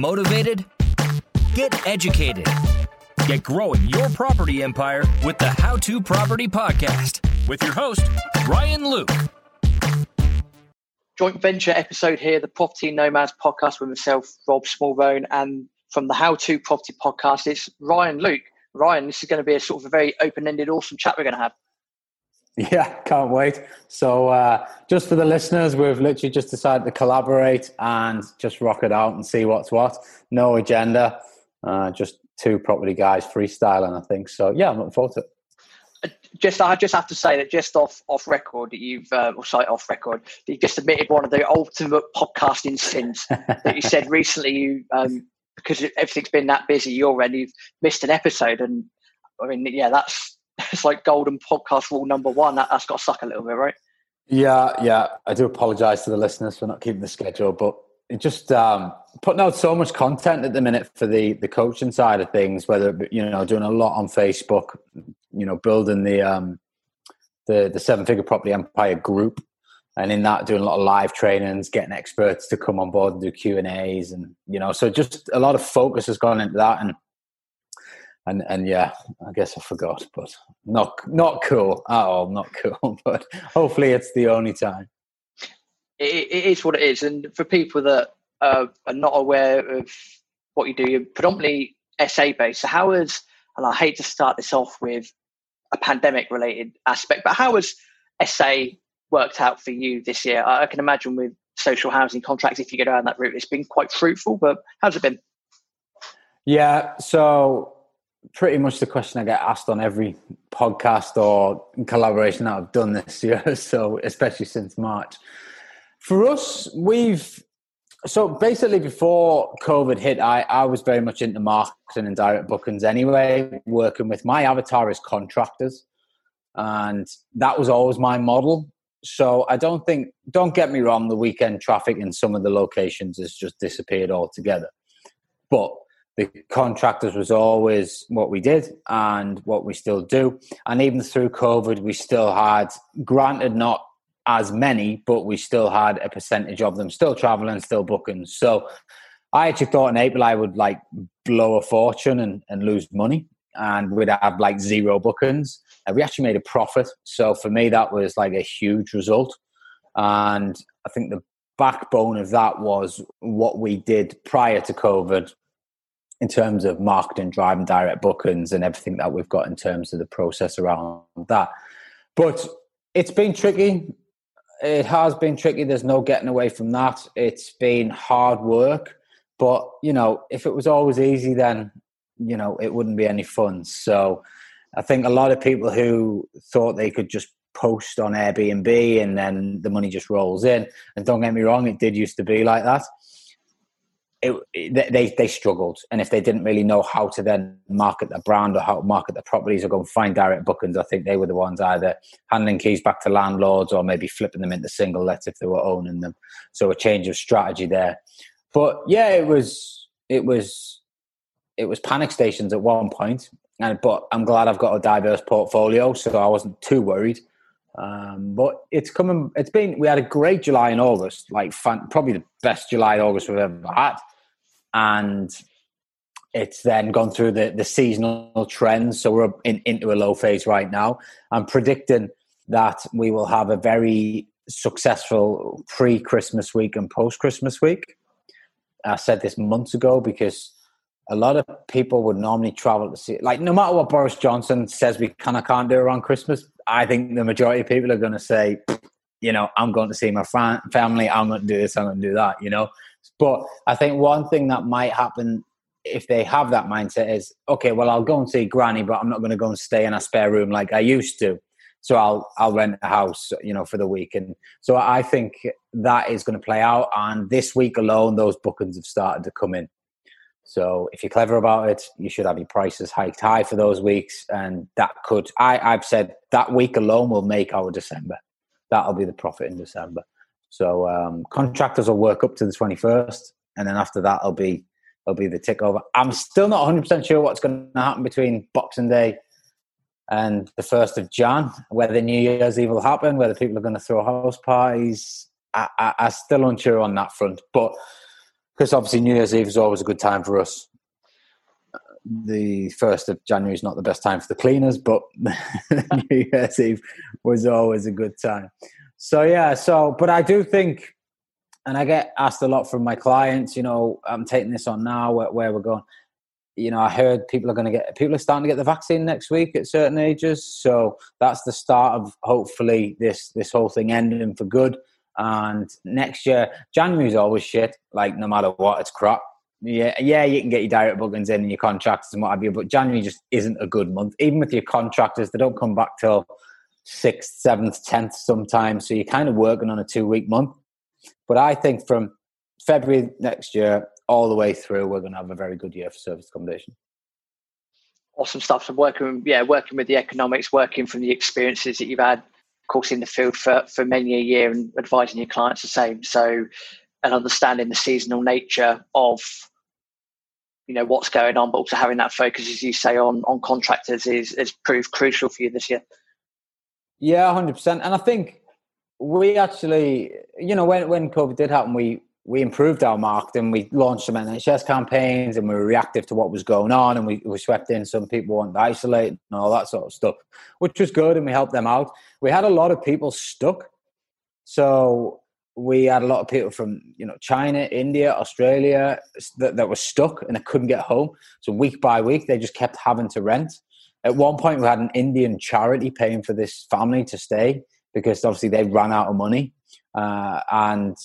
motivated? Get educated. Get growing your property empire with the How to Property Podcast with your host, Ryan Luke. Joint venture episode here, the Property Nomads podcast with myself, Rob Smallbone, and from the How to Property Podcast, it's Ryan Luke. Ryan, this is going to be a sort of a very open ended, awesome chat we're going to have. Yeah, can't wait. So, uh, just for the listeners, we've literally just decided to collaborate and just rock it out and see what's what. No agenda, uh, just two property guys freestyling, I think. So, yeah, I'm looking forward to it. Uh, just, I just have to say that just off off record, that you've uh, or sorry, off record, that you've just admitted one of the ultimate podcasting sins that you said recently. You um, because everything's been that busy, you already missed an episode, and I mean, yeah, that's it's like golden podcast rule number one. That, has got to suck a little bit, right? Yeah, yeah. I do apologize to the listeners for not keeping the schedule, but it just um, putting out so much content at the minute for the the coaching side of things. Whether you know doing a lot on Facebook, you know, building the um, the the seven figure property empire group, and in that doing a lot of live trainings, getting experts to come on board and do Q and A's, and you know, so just a lot of focus has gone into that and and and yeah, I guess I forgot, but not not cool at all, not cool. But hopefully, it's the only time. it, it is what it is, and for people that uh, are not aware of what you do, you're predominantly SA based. So how is and I hate to start this off with a pandemic related aspect, but how has SA worked out for you this year? I can imagine with social housing contracts, if you go down that route, it's been quite fruitful. But how's it been? Yeah, so pretty much the question I get asked on every podcast or collaboration that I've done this year. So, especially since March. For us, we've so basically before COVID hit, I, I was very much into marketing and direct bookings anyway, working with my avatar as contractors. And that was always my model. So I don't think, don't get me wrong, the weekend traffic in some of the locations has just disappeared altogether. But the contractors was always what we did and what we still do. And even through COVID, we still had, granted, not as many, but we still had a percentage of them still traveling, still booking. So I actually thought in April I would like blow a fortune and, and lose money and we'd have like zero bookings. And we actually made a profit. So for me, that was like a huge result. And I think the backbone of that was what we did prior to COVID in terms of marketing, driving direct bookings, and everything that we've got in terms of the process around that. But it's been tricky. It has been tricky. There's no getting away from that. It's been hard work. But, you know, if it was always easy, then, you know, it wouldn't be any fun. So I think a lot of people who thought they could just post on Airbnb and then the money just rolls in. And don't get me wrong, it did used to be like that it, they they struggled, and if they didn't really know how to then market their brand or how to market their properties or go and find direct bookings, I think they were the ones either handing keys back to landlords or maybe flipping them into single lets if they were owning them. So a change of strategy there. But yeah, it was it was it was panic stations at one point, and but I'm glad I've got a diverse portfolio, so I wasn't too worried. Um, but it's coming. It's been. We had a great July and August, like probably the best July and August we've ever had and it's then gone through the, the seasonal trends. So we're in, into a low phase right now. I'm predicting that we will have a very successful pre Christmas week and post Christmas week. I said this months ago because a lot of people would normally travel to see, like, no matter what Boris Johnson says we can or can't do around Christmas, I think the majority of people are going to say, you know, I'm going to see my family, I'm going to do this, I'm going to do that, you know. But I think one thing that might happen if they have that mindset is okay, well, I'll go and see Granny, but I'm not going to go and stay in a spare room like I used to. So I'll I'll rent a house, you know, for the week, and so I think that is going to play out. And this week alone, those bookings have started to come in. So if you're clever about it, you should have your prices hiked high for those weeks, and that could I I've said that week alone will make our December. That'll be the profit in December. So um, contractors will work up to the 21st, and then after that, it'll be it'll be the tick over. I'm still not 100 percent sure what's going to happen between Boxing Day and the first of Jan. Whether New Year's Eve will happen, whether people are going to throw house parties, I, I, I'm still unsure on that front. But because obviously New Year's Eve is always a good time for us. The first of January is not the best time for the cleaners, but New Year's Eve was always a good time. So yeah, so but I do think, and I get asked a lot from my clients. You know, I'm taking this on now where, where we're going. You know, I heard people are going to get people are starting to get the vaccine next week at certain ages. So that's the start of hopefully this this whole thing ending for good. And next year, January is always shit. Like no matter what, it's crap. Yeah, yeah, you can get your direct bookings in and your contractors and what have you, but January just isn't a good month. Even with your contractors, they don't come back till sixth, seventh, tenth sometimes. So you're kind of working on a two week month. But I think from February next year all the way through, we're going to have a very good year for service accommodation. Awesome stuff. So working, yeah, working with the economics, working from the experiences that you've had, of course, in the field for for many a year, and advising your clients the same. So, and understanding the seasonal nature of you know what's going on, but also having that focus, as you say, on on contractors is has proved crucial for you this year. Yeah, hundred percent. And I think we actually, you know, when when COVID did happen, we we improved our marketing. And we launched some NHS campaigns, and we were reactive to what was going on. And we, we swept in some people wanted to isolate and all that sort of stuff, which was good. And we helped them out. We had a lot of people stuck, so we had a lot of people from you know China, India, Australia that, that were stuck and they couldn't get home. So week by week, they just kept having to rent. At one point, we had an Indian charity paying for this family to stay because obviously they ran out of money, uh, and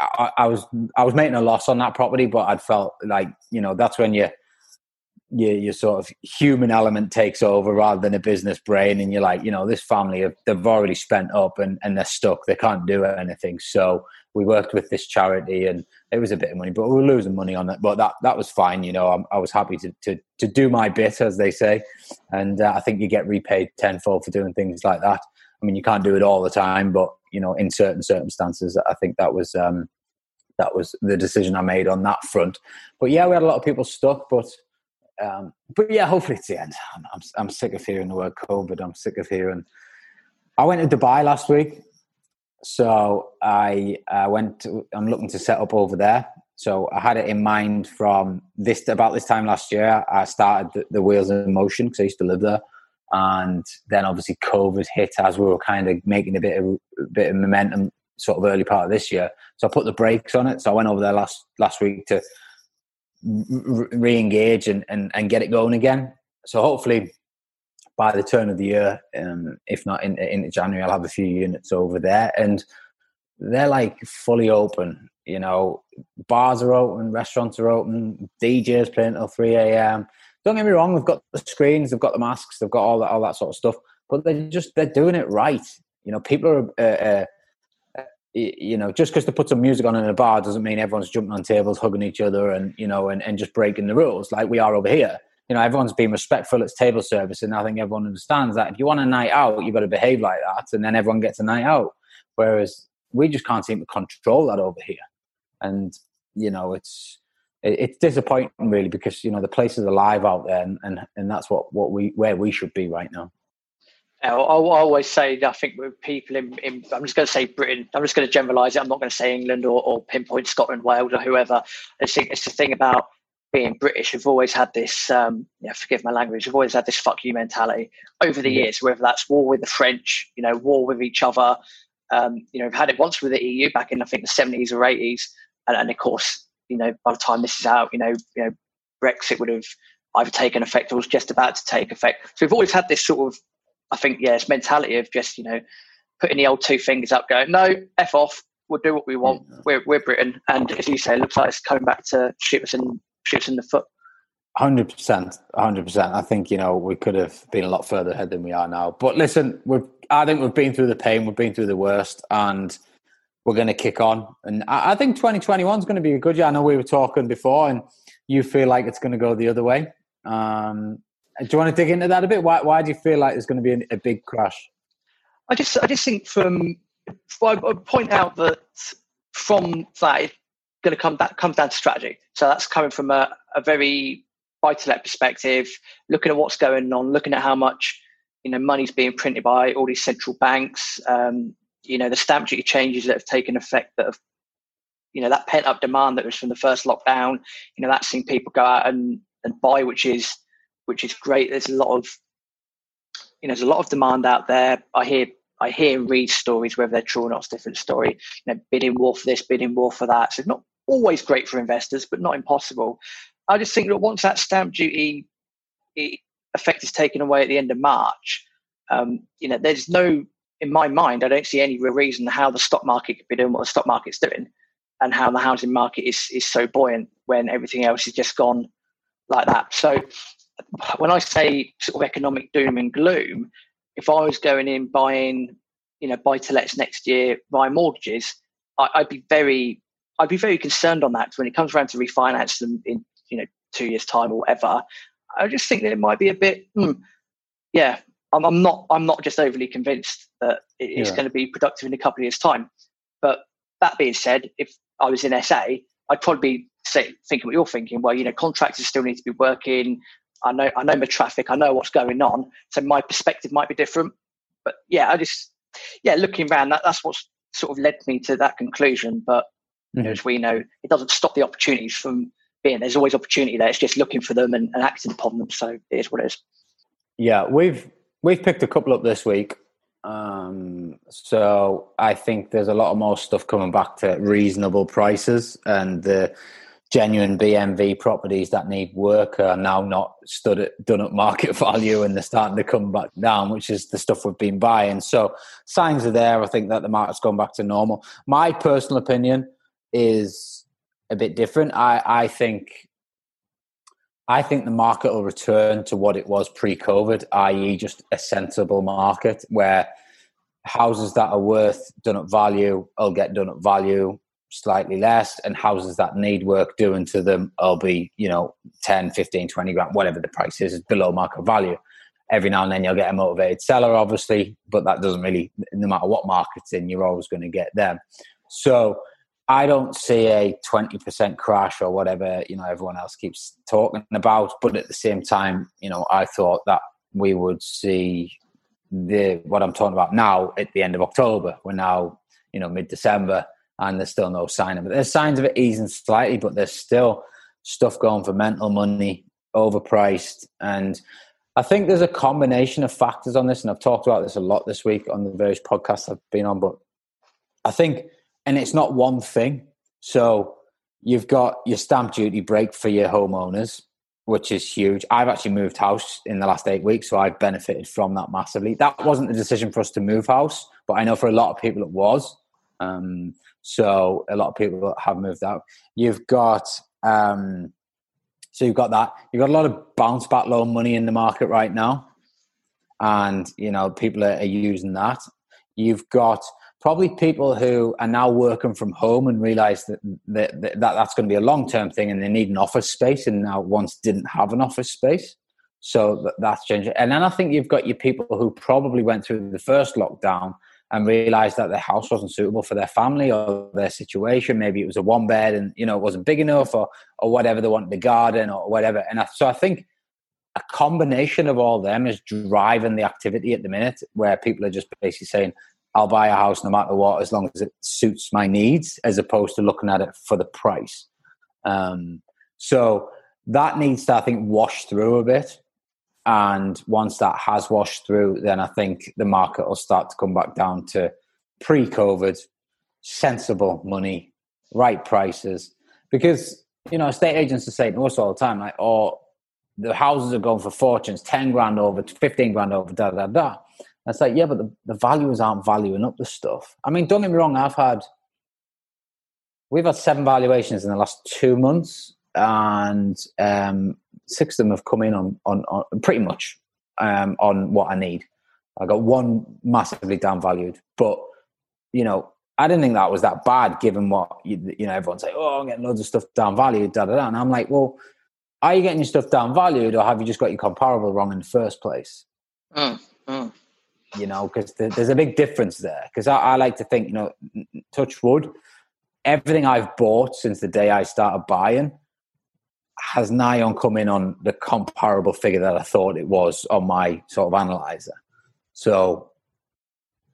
I, I, was I was making a loss on that property, but I'd felt like you know that's when you your, your sort of human element takes over rather than a business brain and you're like you know this family have, they've already spent up and, and they're stuck. They can't do anything. So we worked with this charity and it was a bit of money but we were losing money on it but that that was fine you know. I'm, i was happy to, to to do my bit as they say. And uh, i think you get repaid tenfold for doing things like that. I mean you can't do it all the time but you know in certain circumstances i think that was um that was the decision i made on that front. But yeah we had a lot of people stuck but um, but yeah, hopefully it's the end. I'm, I'm, I'm, sick of hearing the word COVID. I'm sick of hearing. I went to Dubai last week, so I uh, went. To, I'm looking to set up over there. So I had it in mind from this about this time last year. I started the, the wheels in motion because I used to live there, and then obviously COVID hit as we were kind of making a bit of a bit of momentum, sort of early part of this year. So I put the brakes on it. So I went over there last last week to re-engage and, and, and get it going again. So hopefully by the turn of the year, um, if not in, into January, I'll have a few units over there, and they're like fully open. You know, bars are open, restaurants are open, DJs playing till three a.m. Don't get me wrong; they've got the screens, they've got the masks, they've got all that all that sort of stuff, but they're just they're doing it right. You know, people are uh, uh, you know, just because they put some music on in a bar doesn't mean everyone's jumping on tables, hugging each other, and you know, and, and just breaking the rules like we are over here. You know, everyone's being respectful. It's table service, and I think everyone understands that. If you want a night out, you've got to behave like that, and then everyone gets a night out. Whereas we just can't seem to control that over here, and you know, it's it's disappointing really because you know the place is alive out there, and and, and that's what what we where we should be right now. I, always say I think with people in, in I'm just going to say Britain. I'm just going to generalise it. I'm not going to say England or, or pinpoint Scotland, Wales, or whoever. I think it's the thing about being British. We've always had this. Um, yeah, forgive my language. We've always had this "fuck you" mentality over the years. Whether that's war with the French, you know, war with each other. Um, you know, we've had it once with the EU back in I think the 70s or 80s, and, and of course, you know, by the time this is out, you know, you know, Brexit would have either taken effect or was just about to take effect. So we've always had this sort of I think yeah, it's mentality of just you know putting the old two fingers up, going no, f off, we'll do what we want. Yeah. We're we're Britain, and as you say, it looks like it's coming back to shoot us in shoot us in the foot. Hundred percent, hundred percent. I think you know we could have been a lot further ahead than we are now. But listen, we've I think we've been through the pain, we've been through the worst, and we're going to kick on. And I, I think 2021 is going to be a good year. I know we were talking before, and you feel like it's going to go the other way. Um, do you want to dig into that a bit? Why, why do you feel like there's going to be a, big crash? I just, I just think from, I point out that from that, it's going to come back, comes down to strategy. So that's coming from a, a very buy-to-let perspective, looking at what's going on, looking at how much you know money's being printed by all these central banks. Um, you know the stamp duty changes that have taken effect that have you know that pent up demand that was from the first lockdown. You know that's seen people go out and and buy, which is which is great. There's a lot of you know there's a lot of demand out there. I hear I hear and read stories, whether they're true or not, it's a different story. You know, bidding war for this, bidding war for that. So it's not always great for investors, but not impossible. I just think that once that stamp duty effect is taken away at the end of March, um, you know, there's no, in my mind, I don't see any real reason how the stock market could be doing what the stock market's doing, and how the housing market is is so buoyant when everything else is just gone like that. So when I say sort of economic doom and gloom, if I was going in buying, you know, buy to lets next year, buy mortgages, I, would be very, I'd be very concerned on that. When it comes around to refinance them in, you know, two years time or whatever, I just think that it might be a bit, hmm, yeah. I'm, I'm, not, I'm not just overly convinced that it's yeah. going to be productive in a couple of years time. But that being said, if I was in SA, I'd probably be say, thinking what you're thinking. Well, you know, contractors still need to be working. I know I know my traffic. I know what's going on. So my perspective might be different. But yeah, I just yeah, looking around, that, that's what's sort of led me to that conclusion. But mm-hmm. as we know, it doesn't stop the opportunities from being. There's always opportunity there. It's just looking for them and, and acting upon them. So it is what it is. Yeah, we've we've picked a couple up this week. Um, so I think there's a lot of more stuff coming back to reasonable prices, and the genuine BMV properties that need work are now not stood at, done at market value and they're starting to come back down, which is the stuff we've been buying. So signs are there. I think that the market's gone back to normal. My personal opinion is a bit different. I, I think I think the market will return to what it was pre-COVID, i.e., just a sensible market where houses that are worth done at value will get done at value slightly less and houses that need work doing to them? Will be you know 10 15 20 grand whatever the price is below market value. Every now and then you'll get a motivated seller obviously but that doesn't really no matter what market's in you're always going to get them. So i don't see a 20% crash or whatever you know everyone else keeps talking about but at the same time you know i thought that we would see the what i'm talking about now at the end of october. We're now you know mid-december and there's still no sign of it. There's signs of it easing slightly, but there's still stuff going for mental money, overpriced, and I think there's a combination of factors on this, and I've talked about this a lot this week on the various podcasts I've been on. But I think, and it's not one thing. So you've got your stamp duty break for your homeowners, which is huge. I've actually moved house in the last eight weeks, so I've benefited from that massively. That wasn't the decision for us to move house, but I know for a lot of people it was. Um, so a lot of people have moved out. You've got um, so you've got that. You've got a lot of bounce back loan money in the market right now, and you know people are, are using that. You've got probably people who are now working from home and realize that, that, that that's going to be a long term thing and they need an office space and now once didn't have an office space. So that's changing. And then I think you've got your people who probably went through the first lockdown and realized that their house wasn't suitable for their family or their situation. Maybe it was a one bed and you know it wasn't big enough or or whatever they wanted the garden or whatever. And I, so I think a combination of all them is driving the activity at the minute, where people are just basically saying, "I'll buy a house no matter what, as long as it suits my needs," as opposed to looking at it for the price. Um, so that needs to, I think, wash through a bit. And once that has washed through, then I think the market will start to come back down to pre COVID, sensible money, right prices. Because, you know, estate agents are saying to us all the time, like, oh, the houses are going for fortunes, 10 grand over, 15 grand over, da da da. It's like, yeah, but the, the valuers aren't valuing up the stuff. I mean, don't get me wrong, I've had, we've had seven valuations in the last two months, and um, six of them have come in on on, on pretty much um, on what I need. I got one massively downvalued, but you know I didn't think that was that bad given what you, you know everyone's like, oh, I'm getting loads of stuff downvalued, da da da, and I'm like, well, are you getting your stuff downvalued, or have you just got your comparable wrong in the first place? Mm, mm. You know, because there's a big difference there. Because I, I like to think, you know, touch wood, everything I've bought since the day I started buying has nigh on come in on the comparable figure that I thought it was on my sort of analyzer. So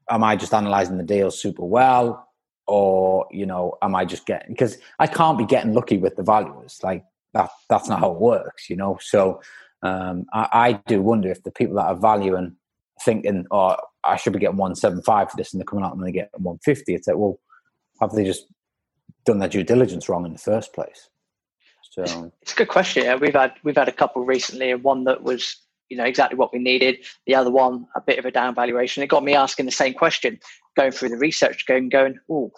am I just analyzing the deal super well? or you know, am I just getting because I can't be getting lucky with the valuers like that. That's not how it works, you know. So um, I, I do wonder if the people that are valuing thinking, oh, I should be getting 175 for this, and they're coming out and they get 150. It's like, well, have they just done their due diligence wrong in the first place? So it's a good question. Yeah, we've had we've had a couple recently, and one that was you know exactly what we needed. The other one, a bit of a down valuation. It got me asking the same question, going through the research, going going, oh,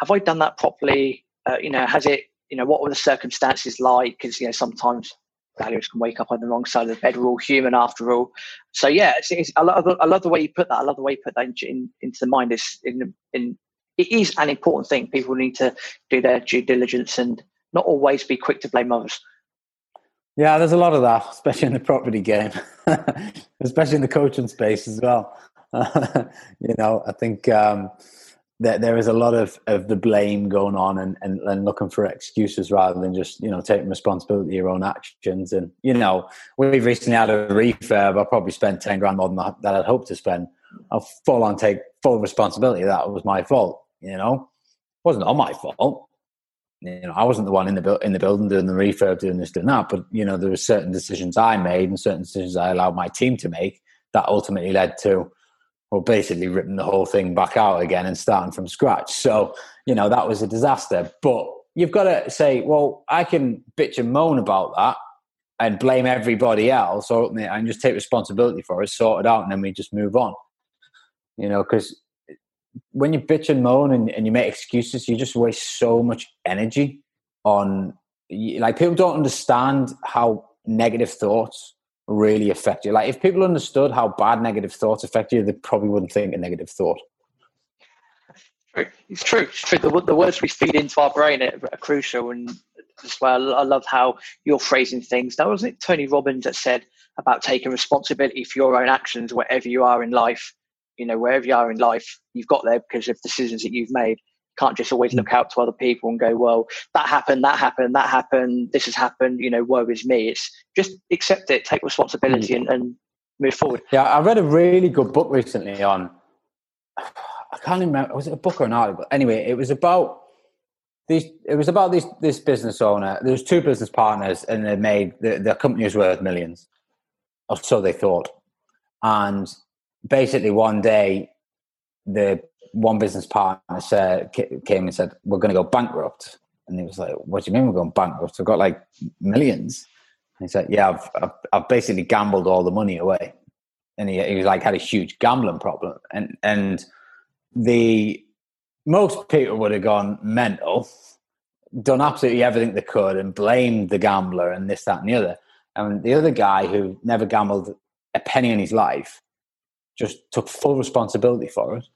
have I done that properly? Uh, you know, has it? You know, what were the circumstances like? Because you know sometimes valuers can wake up on the wrong side of the bed. We're all human after all. So yeah, it's, it's, I, love, I love the way you put that. I love the way you put that in, in, into the mind. Is in, in it is an important thing. People need to do their due diligence and not always be quick to blame others. Yeah, there's a lot of that, especially in the property game, especially in the coaching space as well. you know, I think um, that there is a lot of, of the blame going on and, and, and, looking for excuses rather than just, you know, taking responsibility for your own actions. And, you know, we've recently had a refurb. I probably spent 10 grand more than that I'd hoped to spend. I'll full on take full responsibility. That was my fault, you know, it wasn't all my fault. You know, I wasn't the one in the, in the building doing the refurb, doing this, doing that. But, you know, there were certain decisions I made and certain decisions I allowed my team to make that ultimately led to well, basically ripping the whole thing back out again and starting from scratch. So, you know, that was a disaster. But you've got to say, well, I can bitch and moan about that and blame everybody else or and just take responsibility for it, sort it out, and then we just move on. You know, because when you bitch and moan and, and you make excuses, you just waste so much energy on like people don't understand how negative thoughts really affect you. Like if people understood how bad negative thoughts affect you, they probably wouldn't think a negative thought. It's true. It's true. The, the words we feed into our brain are, are crucial, and as well, I love how you're phrasing things. Now, wasn't it Tony Robbins that said about taking responsibility for your own actions wherever you are in life? You know, wherever you are in life, you've got there because of decisions that you've made can't just always look out to other people and go, well, that happened, that happened, that happened, this has happened, you know, woe is me. It's just accept it, take responsibility mm. and, and move forward. Yeah, I read a really good book recently on, I can't remember, was it a book or an article? Anyway, it was about these, it was about this, this business owner. There was two business partners and they made, the, the company was worth millions. Or so they thought. And basically one day, the one business partner said, came and said, "We're going to go bankrupt," and he was like, "What do you mean we're going bankrupt? We've got like millions. And he said, "Yeah, I've, I've, I've basically gambled all the money away," and he, he was like had a huge gambling problem, and and the most people would have gone mental, done absolutely everything they could, and blamed the gambler and this, that, and the other. And the other guy who never gambled a penny in his life just took full responsibility for it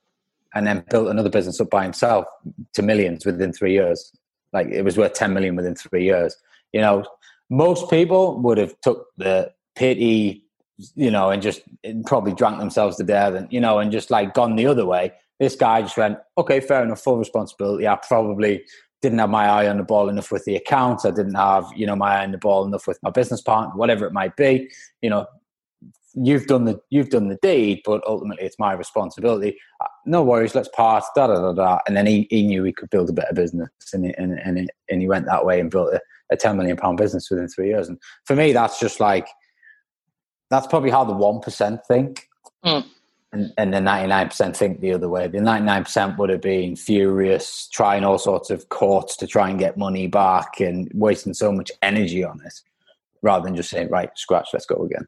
and then built another business up by himself to millions within three years. Like it was worth 10 million within three years. You know, most people would have took the pity, you know, and just probably drank themselves to death and, you know, and just like gone the other way. This guy just went, okay, fair enough, full responsibility. I probably didn't have my eye on the ball enough with the accounts. I didn't have, you know, my eye on the ball enough with my business partner, whatever it might be. You know, you've done the you've done the deed, but ultimately it's my responsibility. Uh, no worries, let's part. Da da da da. And then he, he knew he could build a better business, and he, and and, he, and he went that way and built a, a ten million pound business within three years. And for me, that's just like that's probably how the one percent think. Mm. And, and the 99% think the other way. The 99% would have been furious, trying all sorts of courts to try and get money back and wasting so much energy on it rather than just saying, right, scratch, let's go again.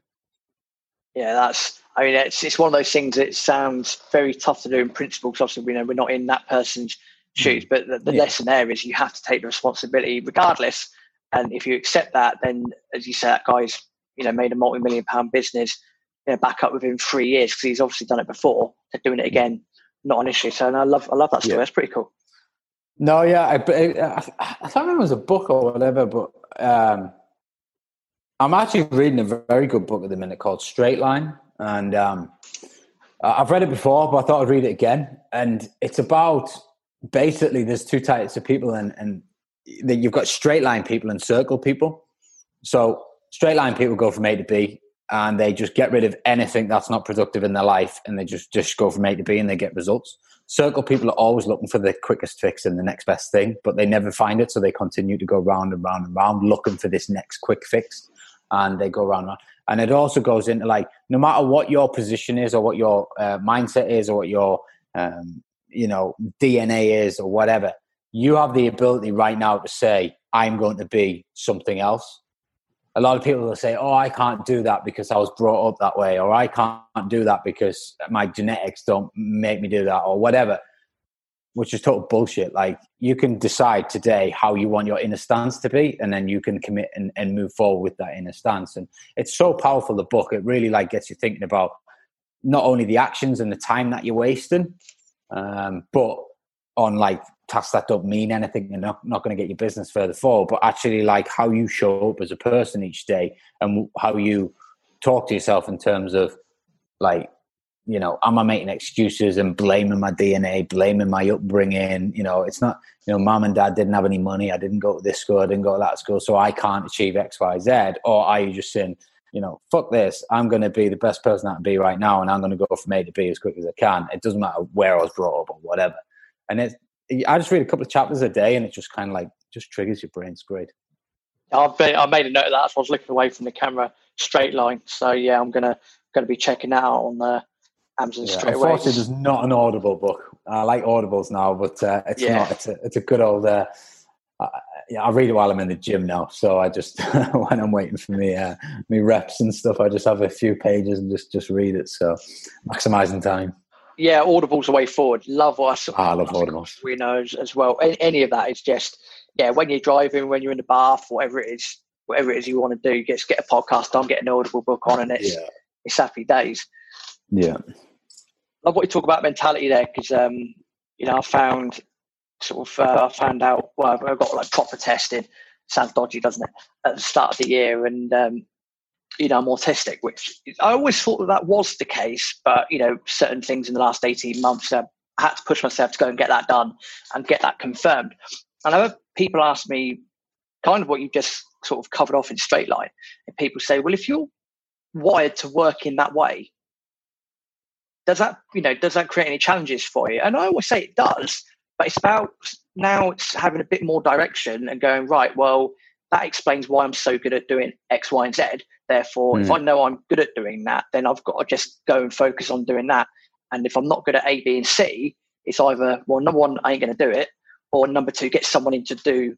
Yeah, that's. I mean, it's it's one of those things that sounds very tough to do in principle because obviously we know we're not in that person's shoes. Mm. But the, the yeah. lesson there is you have to take the responsibility regardless. And if you accept that, then as you say, that guy's you know made a multi-million pound business, you know, back up within three years because he's obviously done it before. They're doing it again, not an issue. So and I love I love that story. Yeah. That's pretty cool. No, yeah, I, I, I, I thought it was a book or whatever, but um, I'm actually reading a very good book at the minute called Straight Line, and um, I've read it before, but I thought I'd read it again. And it's about basically there's two types of people, and and you've got straight line people and circle people. So straight line people go from A to B, and they just get rid of anything that's not productive in their life, and they just just go from A to B, and they get results. circle people are always looking for the quickest fix and the next best thing, but they never find it. So they continue to go round and round and round looking for this next quick fix. And they go around. and. It also goes into like, no matter what your position is or what your uh, mindset is or what your, um, you know, DNA is or whatever, you have the ability right now to say, I'm going to be something else a lot of people will say, "Oh, I can't do that because I was brought up that way," or "I can't do that because my genetics don't make me do that," or whatever. Which is total bullshit. Like you can decide today how you want your inner stance to be, and then you can commit and, and move forward with that inner stance. And it's so powerful. The book it really like gets you thinking about not only the actions and the time that you're wasting, um, but on like tasks that don't mean anything and not, not going to get your business further forward, but actually like how you show up as a person each day and how you talk to yourself in terms of like, you know, am I making excuses and blaming my DNA, blaming my upbringing? You know, it's not, you know, mom and dad didn't have any money. I didn't go to this school. I didn't go to that school. So I can't achieve X, Y, Z. Or are you just saying, you know, fuck this. I'm going to be the best person I can be right now, and I'm going to go from A to B as quick as I can. It doesn't matter where I was brought up or whatever. And it, I just read a couple of chapters a day, and it just kind of like just triggers your brain. It's great. I've been, I made a note of that. I was looking away from the camera, straight line. So yeah, I'm gonna gonna be checking out on the Amazon yeah, straight away. Unfortunately, there's not an Audible book. I like Audibles now, but uh, it's yeah. not. It's a, it's a good old. Uh, uh, yeah, I read it while I'm in the gym now. So I just when I'm waiting for me uh, me reps and stuff, I just have a few pages and just just read it. So maximizing time yeah, Audible's the way forward. Love us. Oh, I love Audibles. We know as well. Any, of that is just yeah. When you're driving, when you're in the bath, whatever it is, whatever it is you want to do, just get a podcast on, get an Audible book on, and it's yeah. it's happy days. Yeah. Love what you talk about mentality there because um, you know I found sort of uh, I found out well I've got like proper testing. Sounds dodgy, doesn't it? At the start of the year, and um, you know, I'm autistic, which I always thought that that was the case. But, you know, certain things in the last 18 months, uh, I had to push myself to go and get that done and get that confirmed. And I've people ask me kind of what you just sort of covered off in straight line. And people say, well, if you're wired to work in that way, does that, you know, does that create any challenges for you? And I always say it does, but it's about now it's having a bit more direction and going, right, well, that explains why I'm so good at doing X, Y, and Z. Therefore, mm. if hmm. I know I'm good at doing that, then I've got to just go and focus on doing that. And if I'm not good at A, B, and C, it's either, well, number one, I ain't going to do it, or number two, get someone in to do,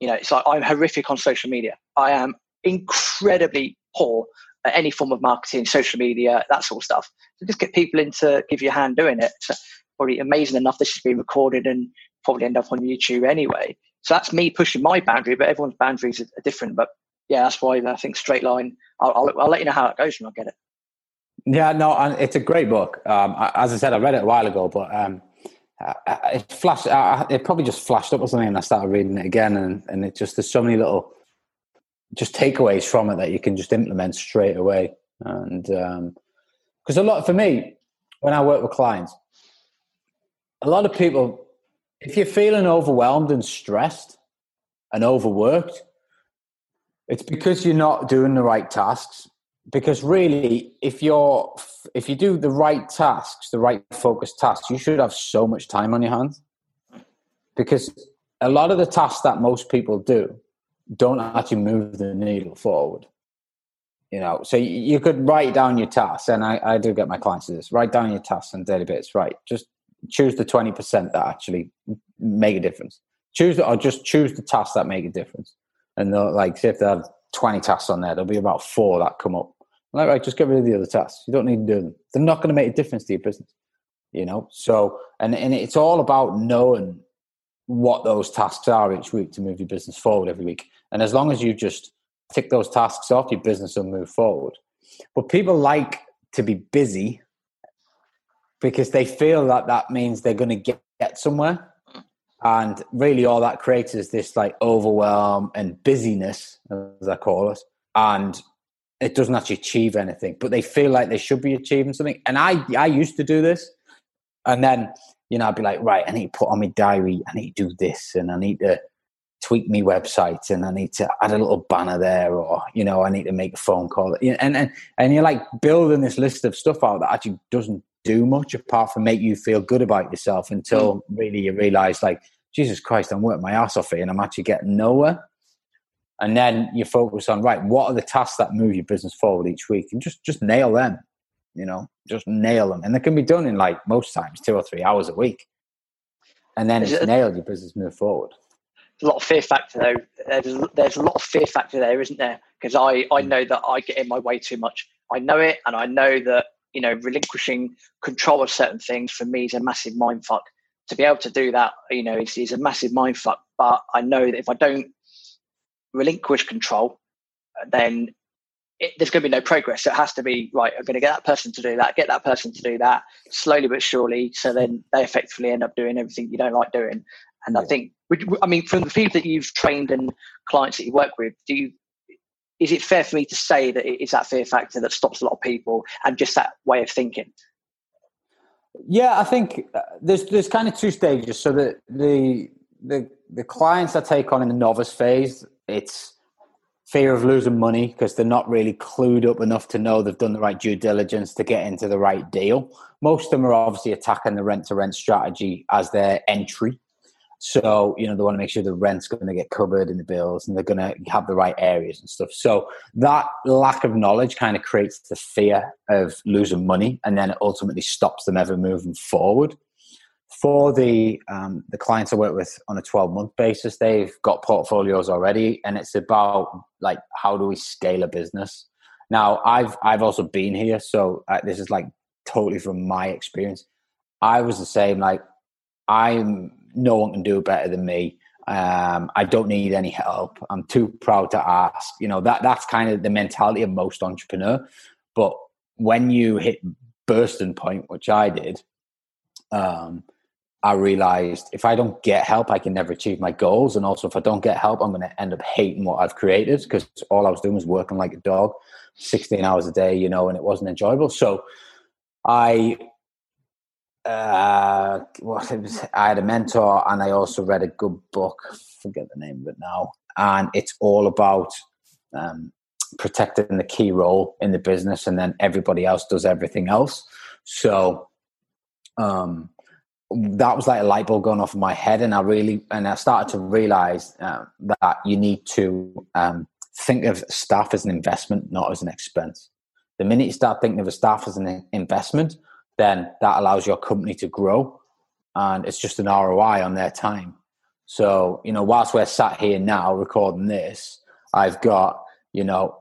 you know, it's like I'm horrific on social media. I am incredibly poor any form of marketing, social media, that sort of stuff. So just get people in to give you a hand doing it. So probably amazing enough this has been recorded and probably end up on YouTube anyway. So that's me pushing my boundary, but everyone's boundaries are, different. But yeah, that's why I think straight line. I'll, I'll, I'll let you know how it goes when I get it. Yeah, no, it's a great book. Um, as I said, I read it a while ago, but um, it flashed. it probably just flashed up or something, and I started reading it again, and, and it just there's so many little just takeaways from it that you can just implement straight away. And because um, a lot for me, when I work with clients, a lot of people if you're feeling overwhelmed and stressed and overworked, it's because you're not doing the right tasks. Because really, if you're if you do the right tasks, the right focused tasks, you should have so much time on your hands. Because a lot of the tasks that most people do don't actually move the needle forward. You know, so you could write down your tasks, and I, I do get my clients to this. Write down your tasks and daily bits. Right, just choose the 20% that actually make a difference. Choose or just choose the tasks that make a difference. And like, say if they have 20 tasks on there, there'll be about four that come up. Like, right, just get rid of the other tasks. You don't need to do them. They're not going to make a difference to your business. You know, so and and it's all about knowing what those tasks are each week to move your business forward every week. And as long as you just tick those tasks off, your business will move forward. But people like to be busy because they feel that that means they're going to get, get somewhere. And really, all that creates is this like overwhelm and busyness, as I call it. And it doesn't actually achieve anything, but they feel like they should be achieving something. And I, I used to do this. And then, you know, I'd be like, right, I need to put on my diary, I need to do this, and I need to tweak my website, and I need to add a little banner there, or, you know, I need to make a phone call. And, and, and you're like building this list of stuff out that actually doesn't do much apart from make you feel good about yourself until mm. really you realize like jesus christ i'm working my ass off here and i'm actually getting nowhere and then you focus on right what are the tasks that move your business forward each week and just just nail them you know just nail them and they can be done in like most times two or three hours a week. And then it's nailed your business move forward. A lot of fear factor though. There's, there's a lot of fear factor there isn't there? Because i i mm. know that i get in my way too much. I know it and i know that you know relinquishing control of certain things for me is a massive mind fuck to be able to do that you know is, is a massive mind fuck but i know that if i don't relinquish control, then it, there's going to be no progress. It has to be right. I'm going to get that person to do that, get that person to do that, slowly but surely. So then they effectively end up doing everything you don't like doing. And yeah. I think, I mean, from the people that you've trained and clients that you work with, do you? Is it fair for me to say that it is that fear factor that stops a lot of people and just that way of thinking? Yeah, I think uh, there's there's kind of two stages. So the the the the clients I take on in the novice phase, it's fear of losing money because they're not really clued up enough to know they've done the right due diligence to get into the right deal. Most of them are obviously attacking the rent to rent strategy as their entry. So, you know, they want to make sure the rent's going to get covered in the bills and they're going to have the right areas and stuff. So, that lack of knowledge kind of creates the fear of losing money and then it ultimately stops them ever moving forward for the um, the clients I work with on a 12 month basis, they've got portfolios already, and it's about like how do we scale a business. Now, I've I've also been here, so uh, this is like totally from my experience. I was the same. Like, I'm no one can do better than me. Um, I don't need any help. I'm too proud to ask. You know that that's kind of the mentality of most entrepreneur. But when you hit bursting point, which I did, um, I realized if I don't get help, I can never achieve my goals. And also, if I don't get help, I'm going to end up hating what I've created because all I was doing was working like a dog, 16 hours a day, you know, and it wasn't enjoyable. So I, uh, well, was, I had a mentor and I also read a good book, forget the name of it now. And it's all about um, protecting the key role in the business and then everybody else does everything else. So, um, that was like a light bulb going off in my head, and I really and I started to realize uh, that you need to um, think of staff as an investment, not as an expense. The minute you start thinking of a staff as an investment, then that allows your company to grow, and it's just an ROI on their time. So you know, whilst we're sat here now recording this, I've got you know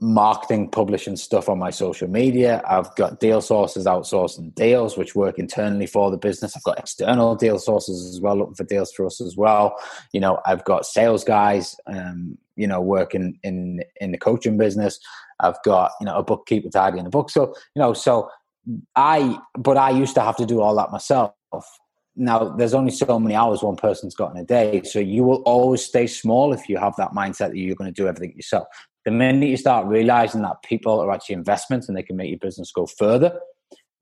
marketing, publishing stuff on my social media. I've got deal sources outsourcing deals, which work internally for the business. I've got external deal sources as well, looking for deals for us as well. You know, I've got sales guys, um, you know, working in in the coaching business. I've got you know a bookkeeper tidying the book. So you know, so I, but I used to have to do all that myself. Now, there's only so many hours one person's got in a day. So you will always stay small if you have that mindset that you're going to do everything yourself the minute you start realizing that people are actually investments and they can make your business go further,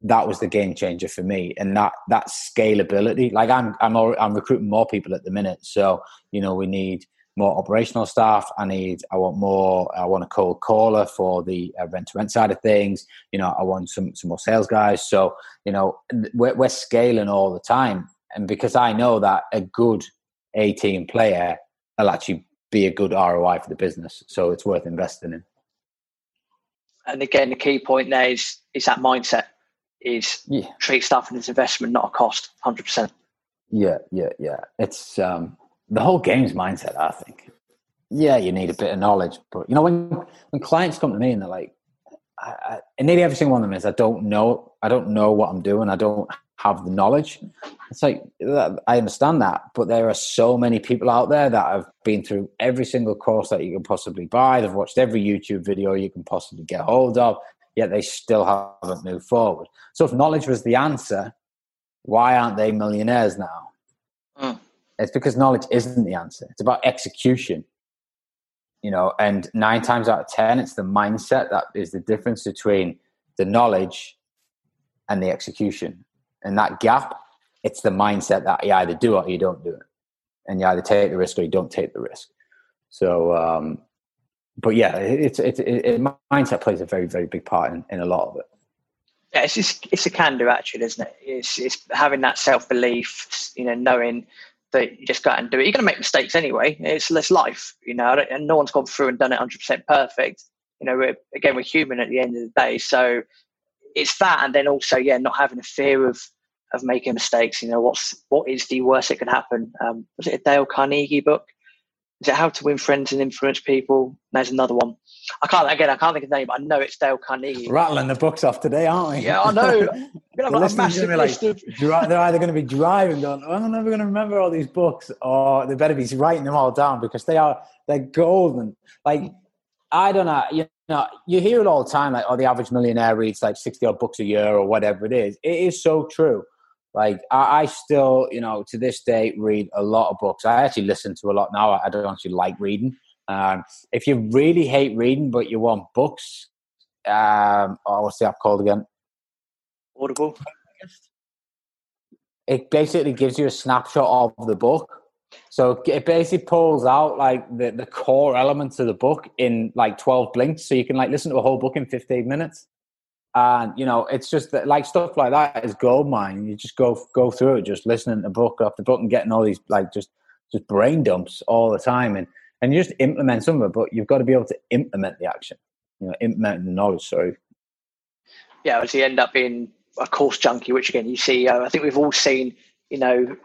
that was the game changer for me. And that that scalability, like I'm I'm I'm recruiting more people at the minute. So you know we need more operational staff. I need I want more. I want a cold caller for the rent to rent side of things. You know I want some some more sales guys. So you know we're, we're scaling all the time, and because I know that a good A team player will actually be a good ROI for the business. So it's worth investing in. And again, the key point there is is that mindset is yeah. treat stuff as an investment, not a cost, hundred percent. Yeah, yeah, yeah. It's um, the whole game's mindset. I think. Yeah, you need a bit of knowledge, but you know when when clients come to me and they're like, I, and nearly every single one of them is, I don't know, I don't know what I'm doing, I don't have the knowledge. It's like I understand that, but there are so many people out there that have been through every single course that you can possibly buy. They've watched every YouTube video you can possibly get hold of, yet they still haven't moved forward. So if knowledge was the answer, why aren't they millionaires now? Mm. It's because knowledge isn't the answer. It's about execution. You know, and nine times out of ten, it's the mindset that is the difference between the knowledge and the execution and that gap, it's the mindset that you either do it or you don't do it, and you either take the risk or you don't take the risk. So, um, but yeah, it's it's it, it, mindset plays a very very big part in, in a lot of it. Yeah, it's just, it's a can do attitude, isn't it? It's it's having that self belief, you know, knowing that you just go out and do it. You're going to make mistakes anyway. It's less life, you know, and no one's gone through and done it 100% perfect. You know, we're, again, we're human at the end of the day. So it's that, and then also, yeah, not having a fear of of making mistakes. You know, what's what is the worst that could happen? Um, was it a Dale Carnegie book? Is it How to Win Friends and Influence People? There's another one. I can't again. I can't think of the name, but I know it's Dale Carnegie. Rattling the books off today, aren't we? Yeah, I know. Like massive like, of... They're either going to be driving, going, oh, "I'm never going to remember all these books," or they better be writing them all down because they are they're golden. Like I don't know, you know, you hear it all the time, like, "Oh, the average millionaire reads like sixty odd books a year or whatever it is." It is so true. Like I, I, still, you know, to this day read a lot of books. I actually listen to a lot now. I don't actually like reading. Um, if you really hate reading but you want books, um, oh, what's the app called again? Audible. It basically gives you a snapshot of the book. So it basically pulls out like the, the core elements of the book in like 12 blinks. So you can like listen to a whole book in 15 minutes and you know it's just that like stuff like that is gold mine. You just go go through it just listening to book after book and getting all these like just just brain dumps all the time. And and you just implement some of it but you've got to be able to implement the action you know implement the knowledge sorry. Yeah obviously end up being a course junkie which again you see uh, i think we've all seen you know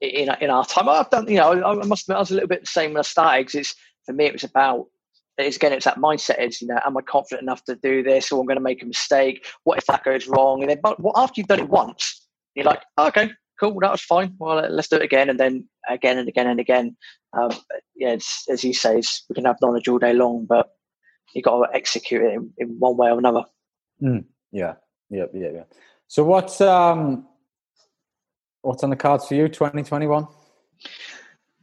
in, in our time. I've done you know i, must admit i was a little bit the same when i started because it's for me it was about it's again it's that mindset is you know am i confident enough to do this or i'm going to make a mistake? What if that goes wrong? And then but after you've done it once you're like oh, okay cool that was fine. Well let's do it again and then again and again and again. Um, yeah as you say we can have knowledge all day long but you've got to execute it in, in one way or another. Mm, yeah yeah yeah yeah. So what's um what's on the cards for you 2021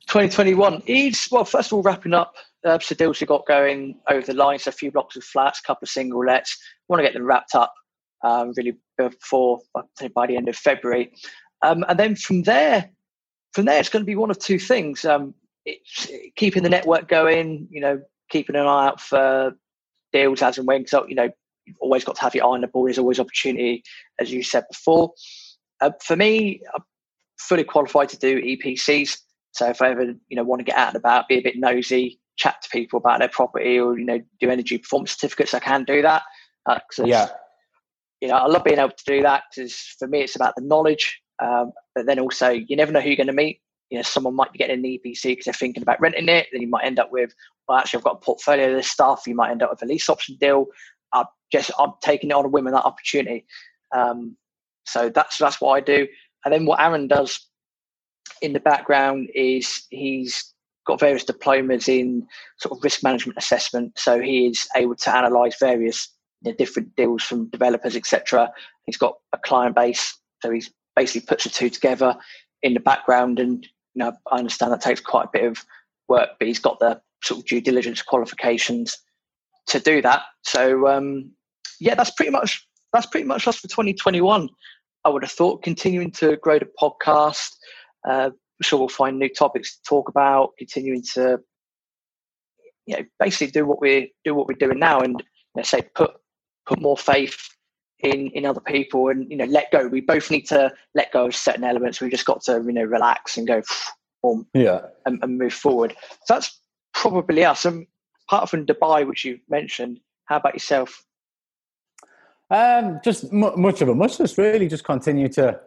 2021 is well first of all wrapping up uh, so deals we got going over the line. So a few blocks of flats, a couple of single lets. We Want to get them wrapped up um, really before by the end of February, um, and then from there, from there it's going to be one of two things. Um, keeping the network going. You know, keeping an eye out for deals as and when. So you know, you've always got to have your eye on the ball. There's always opportunity, as you said before. Uh, for me, I'm fully qualified to do EPCs. So if I ever you know want to get out and about, be a bit nosy, chat to people about their property or you know do energy performance certificates i can do that. Uh, yeah. you know i love being able to do that because for me it's about the knowledge um, but then also you never know who you're going to meet. You know someone might be getting an epc because they're thinking about renting it then you might end up with well actually i've got a portfolio of this stuff you might end up with a lease option deal. I'm just i'm taking it on a whim of that opportunity. Um, so that's that's what i do. And then what aaron does in the background is he's got various diplomas in sort of risk management assessment. So he is able to analyze various you know, different deals from developers, etc. He's got a client base, so he's basically puts the two together in the background. And you know, I understand that takes quite a bit of work, but he's got the sort of due diligence qualifications to do that. So um, yeah, that's pretty much that's pretty much us for 2021. I would have thought continuing to grow the podcast, uh, sure we'll find new topics to talk about, continuing to you know basically do what we do what we're doing now and you know, say put put more faith in in other people and you know let go. We both need to let go of certain elements. We've just got to you know relax and go boom, yeah and, and move forward. So that's probably us. And apart from Dubai, which you mentioned, how about yourself? Um, just m- much of a much. Just really just continue to.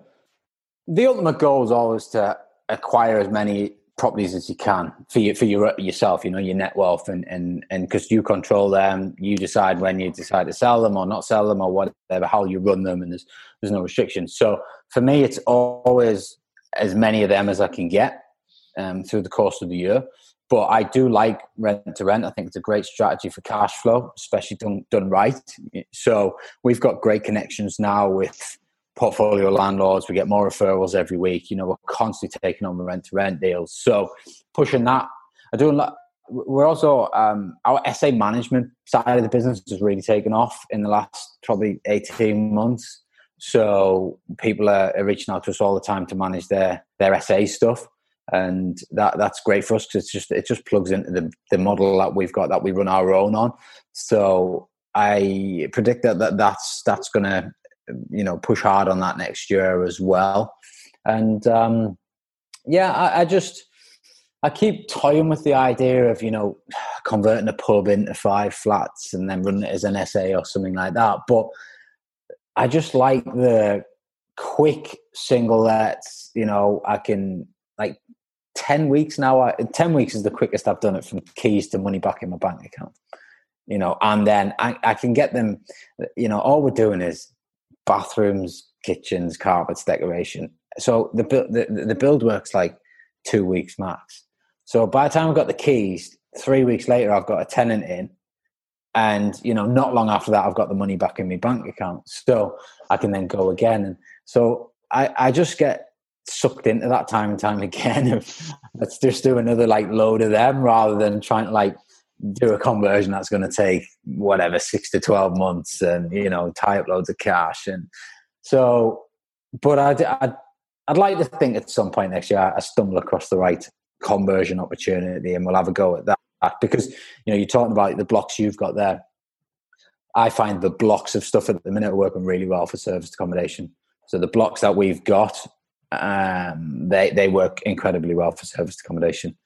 The ultimate goal is always to acquire as many properties as you can for you for your yourself you know your net wealth and and and because you control them you decide when you decide to sell them or not sell them or whatever how you run them and there's there's no restrictions so for me it's always as many of them as i can get um, through the course of the year. But i do like rent to rent. I think it's a great strategy for cash flow especially done done right. So we've got great connections now with portfolio landlords. We get more referrals every week. You know, we're constantly taking on rent to rent deals. So pushing that. I do. We're also um, our SA management side of the business has really taken off in the last probably eighteen months. So people are, are reaching out to us all the time to manage their their SA stuff, and that that's great for us because it's just it just plugs into the the model that we've got that we run our own on. So I predict that, that that's that's going to you know, push hard on that next year as well. And um, yeah, I, I just I keep toying with the idea of you know converting a pub into five flats and then running it as an SA or something like that. But I just like the quick single lets. You know, I can like ten weeks now. I, ten weeks is the quickest I've done it from keys to money back in my bank account. You know, and then I, I can get them. You know, all we're doing is bathrooms, kitchens, carpets, decoration. So the the the build works like two weeks max. So by the time I've got the keys, three weeks later I've got a tenant in, and you know not long after that I've got the money back in my bank account. So I can then go again, and so I I just get sucked into that time and time again. let's just do another like load of them rather than trying to like do a conversion that's going to take whatever six to 12 months and you know tie up loads of cash and so but i'd, I'd, I'd like to think at some point next year i stumble across the right conversion opportunity and we'll have a go at that. Because you know you're talking about the blocks you've got there. I find the blocks of stuff at the minute are working really well for serviced accommodation. So the blocks that we've got um, they they work incredibly well for serviced accommodation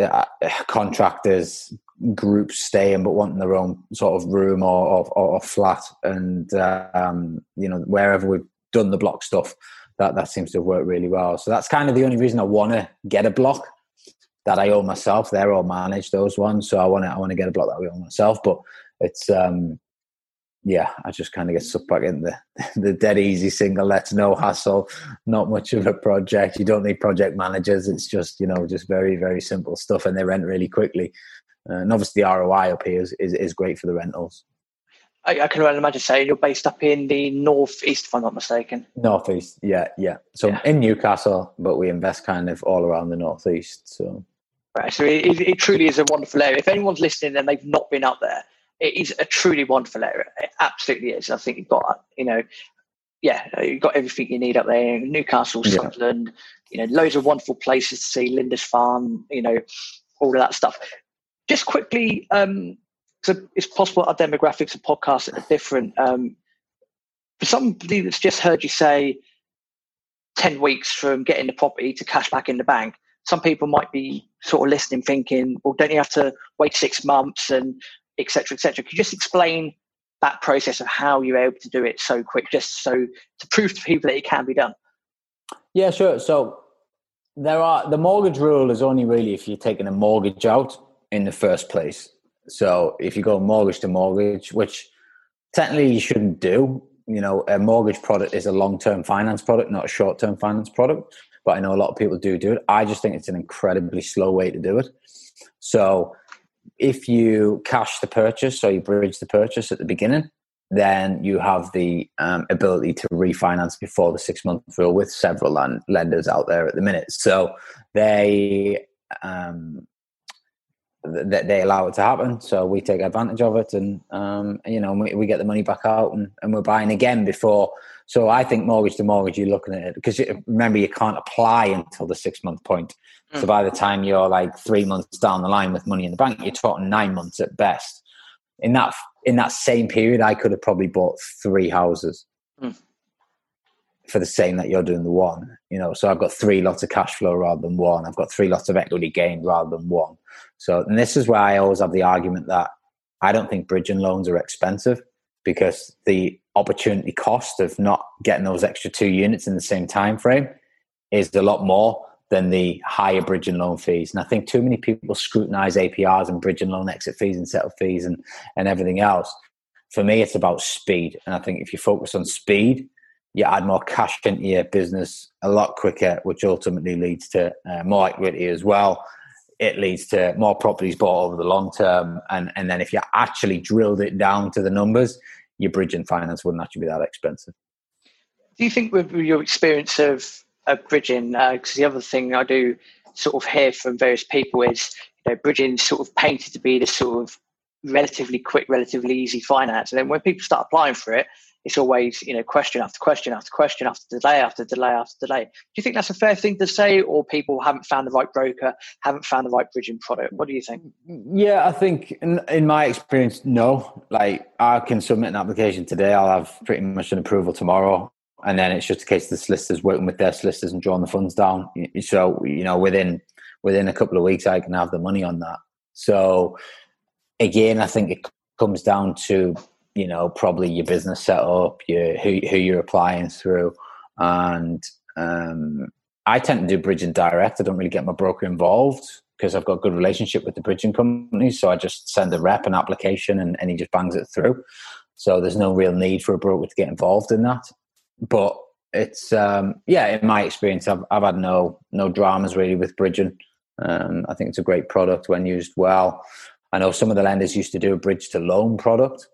uh, contractors groups staying but wanting their own sort of room or, or, or flat and um, you know wherever we've done the block stuff that that seems to have worked really well. So that's kind of the only reason i want to get a block that i own myself. They're all those ones. So i want to i want to get a block that i own myself. But it's um yeah, I just kind of get sucked back in the the dead easy single lets, no hassle, not much of a project. You don't need project managers. It's just you know just very very simple stuff, and they rent really quickly. Uh, and obviously, the ROI up here is, is, is great for the rentals. I, I can only imagine saying you're based up in the northeast, if I'm not mistaken. Northeast, yeah, yeah. So yeah. in Newcastle, but we invest kind of all around the northeast. So. Right, so it, it truly is a wonderful area. If anyone's listening and they've not been up there, it is a truly wonderful area. It absolutely is. I think you've got, you know, yeah, you've got everything you need up there. Newcastle, yeah. Scotland, you know, loads of wonderful places to see. Lindisfarne, you know, all of that stuff. Just quickly, um, so it's possible our demographics of podcasts are different. Um, for somebody that's just heard you say 10 weeks from getting the property to cash back in the bank, some people might be sort of listening thinking, well, don't you have to wait six months and etc., etc. Could you just explain that process of how you're able to do it so quick, just so to prove to people that it can be done? Yeah, sure. So there are the mortgage rule is only really if you're taking a mortgage out in the first place. So if you go mortgage to mortgage, which technically you shouldn't do, you know, a mortgage product is a long-term finance product, not a short-term finance product. But I know a lot of people do do it. I just think it's an incredibly slow way to do it. So if you cash the purchase or you bridge the purchase at the beginning, then you have the um, ability to refinance before the six month rule with several land- lenders out there at the minute. So they um, th- they allow it to happen. So we take advantage of it, and um, you know we, we, get the money back out, and, and we're buying again before. So I think mortgage to mortgage, you're looking at it because remember you can't apply until the six month point. Mm. So by the time you're like three months down the line with money in the bank, you're talking nine months at best. In that in that same period, I could have probably bought three houses mm. for the same that you're doing the one. You know, so I've got three lots of cash flow rather than one. I've got three lots of equity gain rather than one. So, and this is where I always have the argument that I don't think bridging loans are expensive because the opportunity cost of not getting those extra two units in the same time frame is a lot more than the higher bridging loan fees. And I think too many people scrutinize APRs and bridging loan exit fees and settle fees and, and everything else. For me, it's about speed. And I think if you focus on speed, you add more cash into your business a lot quicker, which ultimately leads to uh, more equity as well. It leads to more properties bought over the long term. And, and then if you actually drilled it down to the numbers, your bridging finance wouldn't actually be that expensive. Do you think with your experience of uh, bridging because uh, the other thing I do sort of hear from various people is you know bridging sort of painted to be the sort of relatively quick, relatively easy finance, and then when people start applying for it, it's always you know question after question after question after delay after delay after delay. Do you think that's a fair thing to say, or people haven't found the right broker, haven't found the right bridging product? What do you think? Yeah, I think in, in my experience, no. Like I can submit an application today, I'll have pretty much an approval tomorrow, and then it's just a case of the solicitors working with their solicitors and drawing the funds down. So you know, within within a couple of weeks, I can have the money on that. So again, I think it comes down to you know probably your business setup, your who who you're applying through, and um, I tend to do bridging direct. I don't really get my broker involved because I've got a good relationship with the bridging company. So I just send the rep an application and, and he just bangs it through. So there's no real need for a broker to get involved in that. But it's um, yeah, in my experience, I've I've had no no dramas really with bridging. Um, I think it's a great product when used well. I know some of the lenders used to do a bridge to loan product,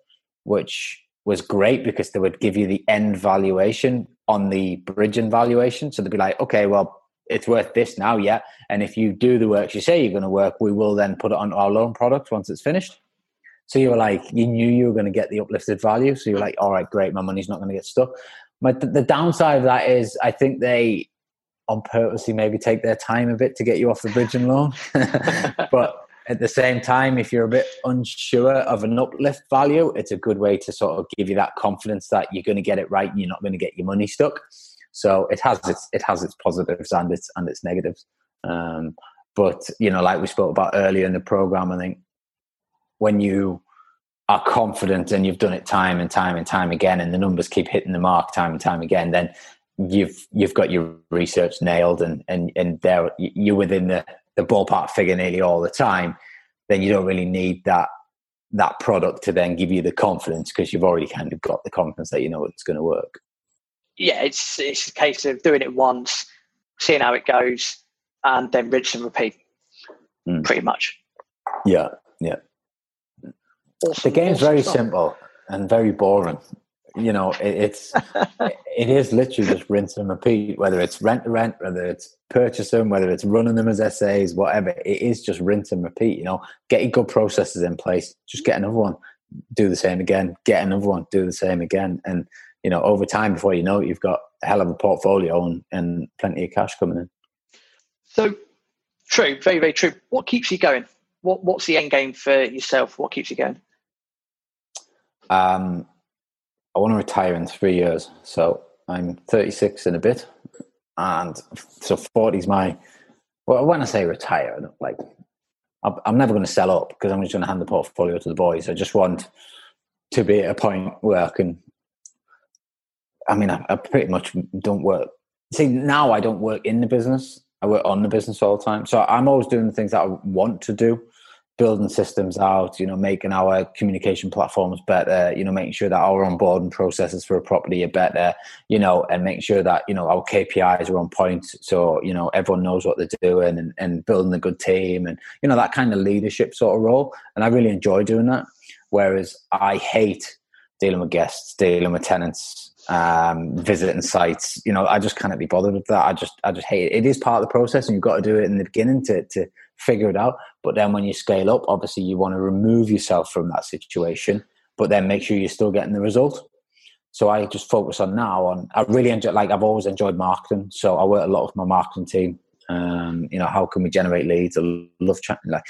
which was great because they would give you the end valuation on the bridging valuation. So they'd be like, okay, well, it's worth this now, yeah. And if you do the work you say you're going to work, we will then put it on our loan product once it's finished. So you were like, you knew you were going to get the uplifted value. So you're like, all right, great, my money's not going to get stuck. But the downside of that is, I think they on purposely maybe take their time a bit to get you off the bridging loan. but at the same time, if you're a bit unsure of an uplift value, it's a good way to sort of give you that confidence that you're going to get it right and you're not going to get your money stuck. So it has its it has its positives and its and its negatives. Um, but you know, like we spoke about earlier in the program, I think when you are confident and you've done it time and time and time again, and the numbers keep hitting the mark time and time again, then you've you've got your research nailed and and and there you're within the the ballpark figure nearly all the time, then you don't really need that that product to then give you the confidence because you've already kind of got the confidence that you know it's going to work. Yeah, it's it's a case of doing it once, seeing how it goes, and then rinse and repeat. Mm. Pretty much. Yeah, yeah. Awesome, the game's awesome very stuff. simple and very boring you know it, it's it is literally just rinse and repeat whether it's rent to rent whether it's purchase them whether it's running them as SAs whatever. It is just rinse and repeat you know. Getting good processes in place just get another one. Do the same again get another one do the same again. And you know over time before you know it you've got a hell of a portfolio and, and plenty of cash coming in. So true very very true. What keeps you going? What what's the end game for yourself? What keeps you going? Um I want to retire in three years. So I'm 36 in a bit. And so 40 is my, well, when I say retire, like, I'm never going to sell up because I'm just going to hand the portfolio to the boys. I just want to be at a point where I can, I mean, I, I pretty much don't work. See, now I don't work in the business. I work on the business all the time. So I'm always doing the things that I want to do building systems out, you know, making our communication platforms better, you know, making sure that our onboarding processes for a property are better, you know, and making sure that, you know, our KPIs are on point. So, you know, everyone knows what they're doing and, and building a good team and, you know, that kind of leadership sort of role. And I really enjoy doing that. Whereas I hate dealing with guests, dealing with tenants, um, visiting sites. You know, I just cannot be bothered with that. I just, I just hate it. It is part of the process, and you've got to do it in the beginning to to figure it out. But then when you scale up, obviously you want to remove yourself from that situation, but then make sure you're still getting the result. So I just focus on now on I really enjoy like I've always enjoyed marketing. So I work a lot with my marketing team. Um, you know, how can we generate leads? I love chatting. Like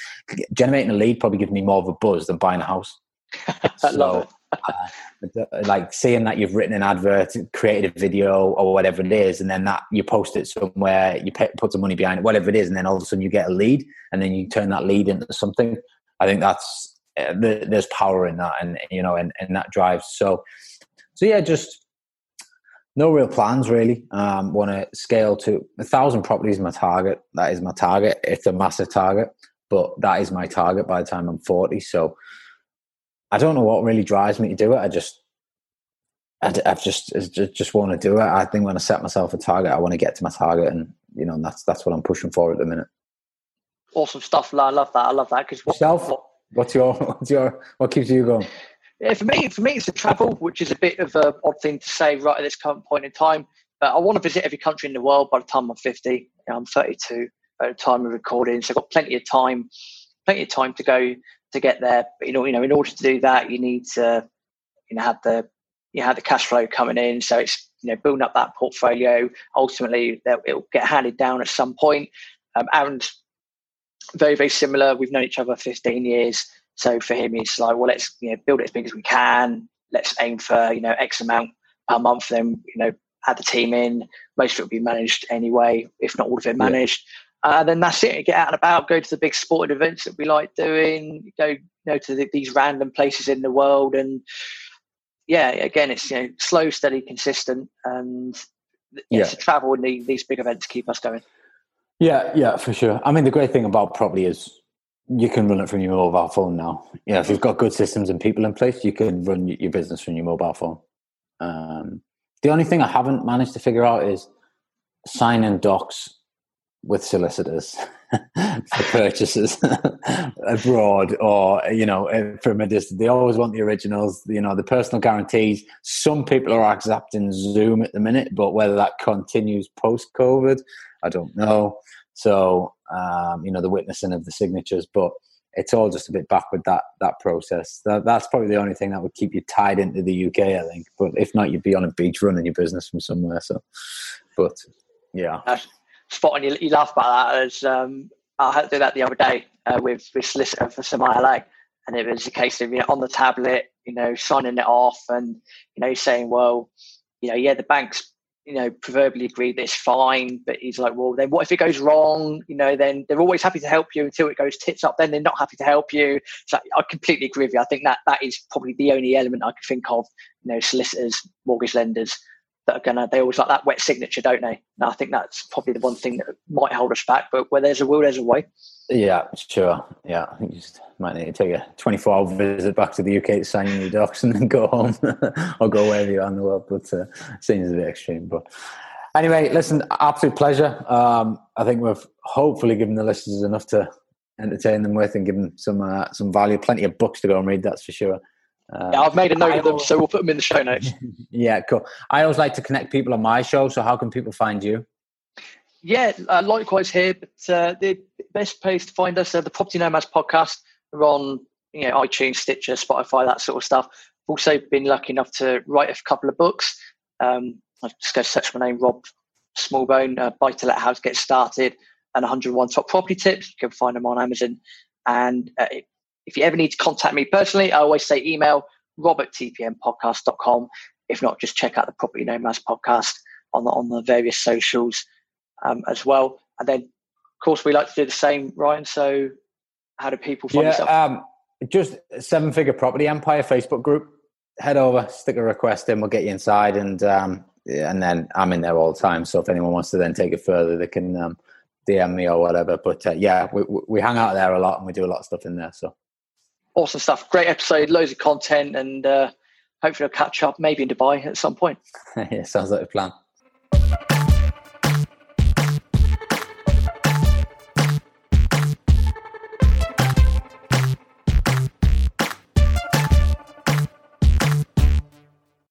generating a lead probably gives me more of a buzz than buying a house. so uh, like seeing that you've written an advert, created a video or whatever it is, and then that you post it somewhere, you pay, put some money behind it, whatever it is, and then all of a sudden you get a lead, and then you turn that lead into something. I think that's uh, there's power in that, and you know, and, and that drives. So, so yeah, just no real plans really. Um, Want to scale to a thousand properties. My target. That is my target. It's a massive target, but that is my target by the time I'm forty. So I don't know what really drives me to do it. I just, I, I just, just, just want to do it. I think when I set myself a target, I want to get to my target, and you know, and that's that's what I'm pushing for at the minute. Awesome stuff. I love that. I love that because what, yourself. What's your what's your what keeps you going? Yeah, for me, for me, it's the travel, which is a bit of an odd thing to say right at this current point in time. But I want to visit every country in the world by the time I'm 50. You know, I'm 32 at the time of recording, so I've got plenty of time, plenty of time to go to get there. But, you know, you know, in order to do that, you need to, you know, have the you have the cash flow coming in. So it's you know building up that portfolio. Ultimately, it'll get handed down at some point. Um, and very very similar. We've known each other 15 years. So for him, it's like, well, let's you know build it as big as we can. Let's aim for you know X amount per month. Then you know add the team in. Most of it will be managed anyway, if not all of it managed. Yeah. Uh, then that's it. Get out and about, go to the big sporting events that we like doing, go you know to the, these random places in the world, and yeah, again, it's you know slow, steady, consistent, and yeah, to travel and the, these big events keep us going. Yeah, yeah, for sure. I mean, the great thing about probably is you can run it from your mobile phone now. Yeah, if you've got good systems and people in place, you can run your business from your mobile phone. Um, the only thing I haven't managed to figure out is signing docs with solicitors for purchases abroad or you know eh, from a distance. They always want the originals you know the personal guarantees. Some people are accepting zoom at the minute but whether that continues post covid i don't know. So um, you know the witnessing of the signatures but it's all just a bit backward that that process. That, that's probably the only thing that would keep you tied into the uk i think. But if not you'd be on a beach running your business from somewhere so. But yeah spot on. You, you laugh about that as um, I had to do that the other day uh, with with solicitor for some ILA, and it was a case of you know on the tablet, you know, signing it off, and you know, saying, well, you know, yeah, the banks, you know, proverbially agreed that it's fine, but he's like, well, then what if it goes wrong? You know, then they're always happy to help you until it goes tits up. Then they're not happy to help you. So I completely agree with you. I think that that is probably the only element I can think of. You know, solicitors, mortgage lenders that are gonna they always like that wet signature, don't they? And I think that's probably the one thing that might hold us back. But where there's a will, there's a way. Yeah, sure. Yeah, I think you just might need to take a 24 hour visit back to the UK to sign your docs and then go home or go wherever you are in the world. But uh, seems a bit extreme. But anyway, listen, absolute pleasure. Um, I think we've hopefully given the listeners enough to entertain them with and give them some uh, some value. Plenty of books to go and read, that's for sure. Uh, yeah, I've made a note of them, so we'll put them in the show notes. yeah, cool. I always like to connect people on my show. So, how can people find you? Yeah, uh, likewise here. But uh, the best place to find us, are the Property Nomads podcast. We're on you know iTunes, Stitcher, Spotify, that sort of stuff. I've also been lucky enough to write a couple of books. Um, I just go search my name, Rob Smallbone, uh, Buy to Let House Get Started, and 101 Top Property Tips. You can find them on Amazon. And uh, if you ever need to contact me personally, I always say email rob at tpmpodcast.com. If not, just check out the Property Nomads podcast on the, on the various socials um, as well. And then, of course, we like to do the same, Ryan. So, how do people find yeah, um, just Seven Figure Property Empire Facebook group. Head over, stick a request in, we'll get you inside, and um, and then I'm in there all the time. So if anyone wants to then take it further, they can um, DM me or whatever. But uh, yeah, we, we hang out there a lot, and we do a lot of stuff in there. So awesome stuff. Great episode, loads of content, and uh, hopefully I'll catch up maybe in Dubai at some point. yeah, sounds like a plan.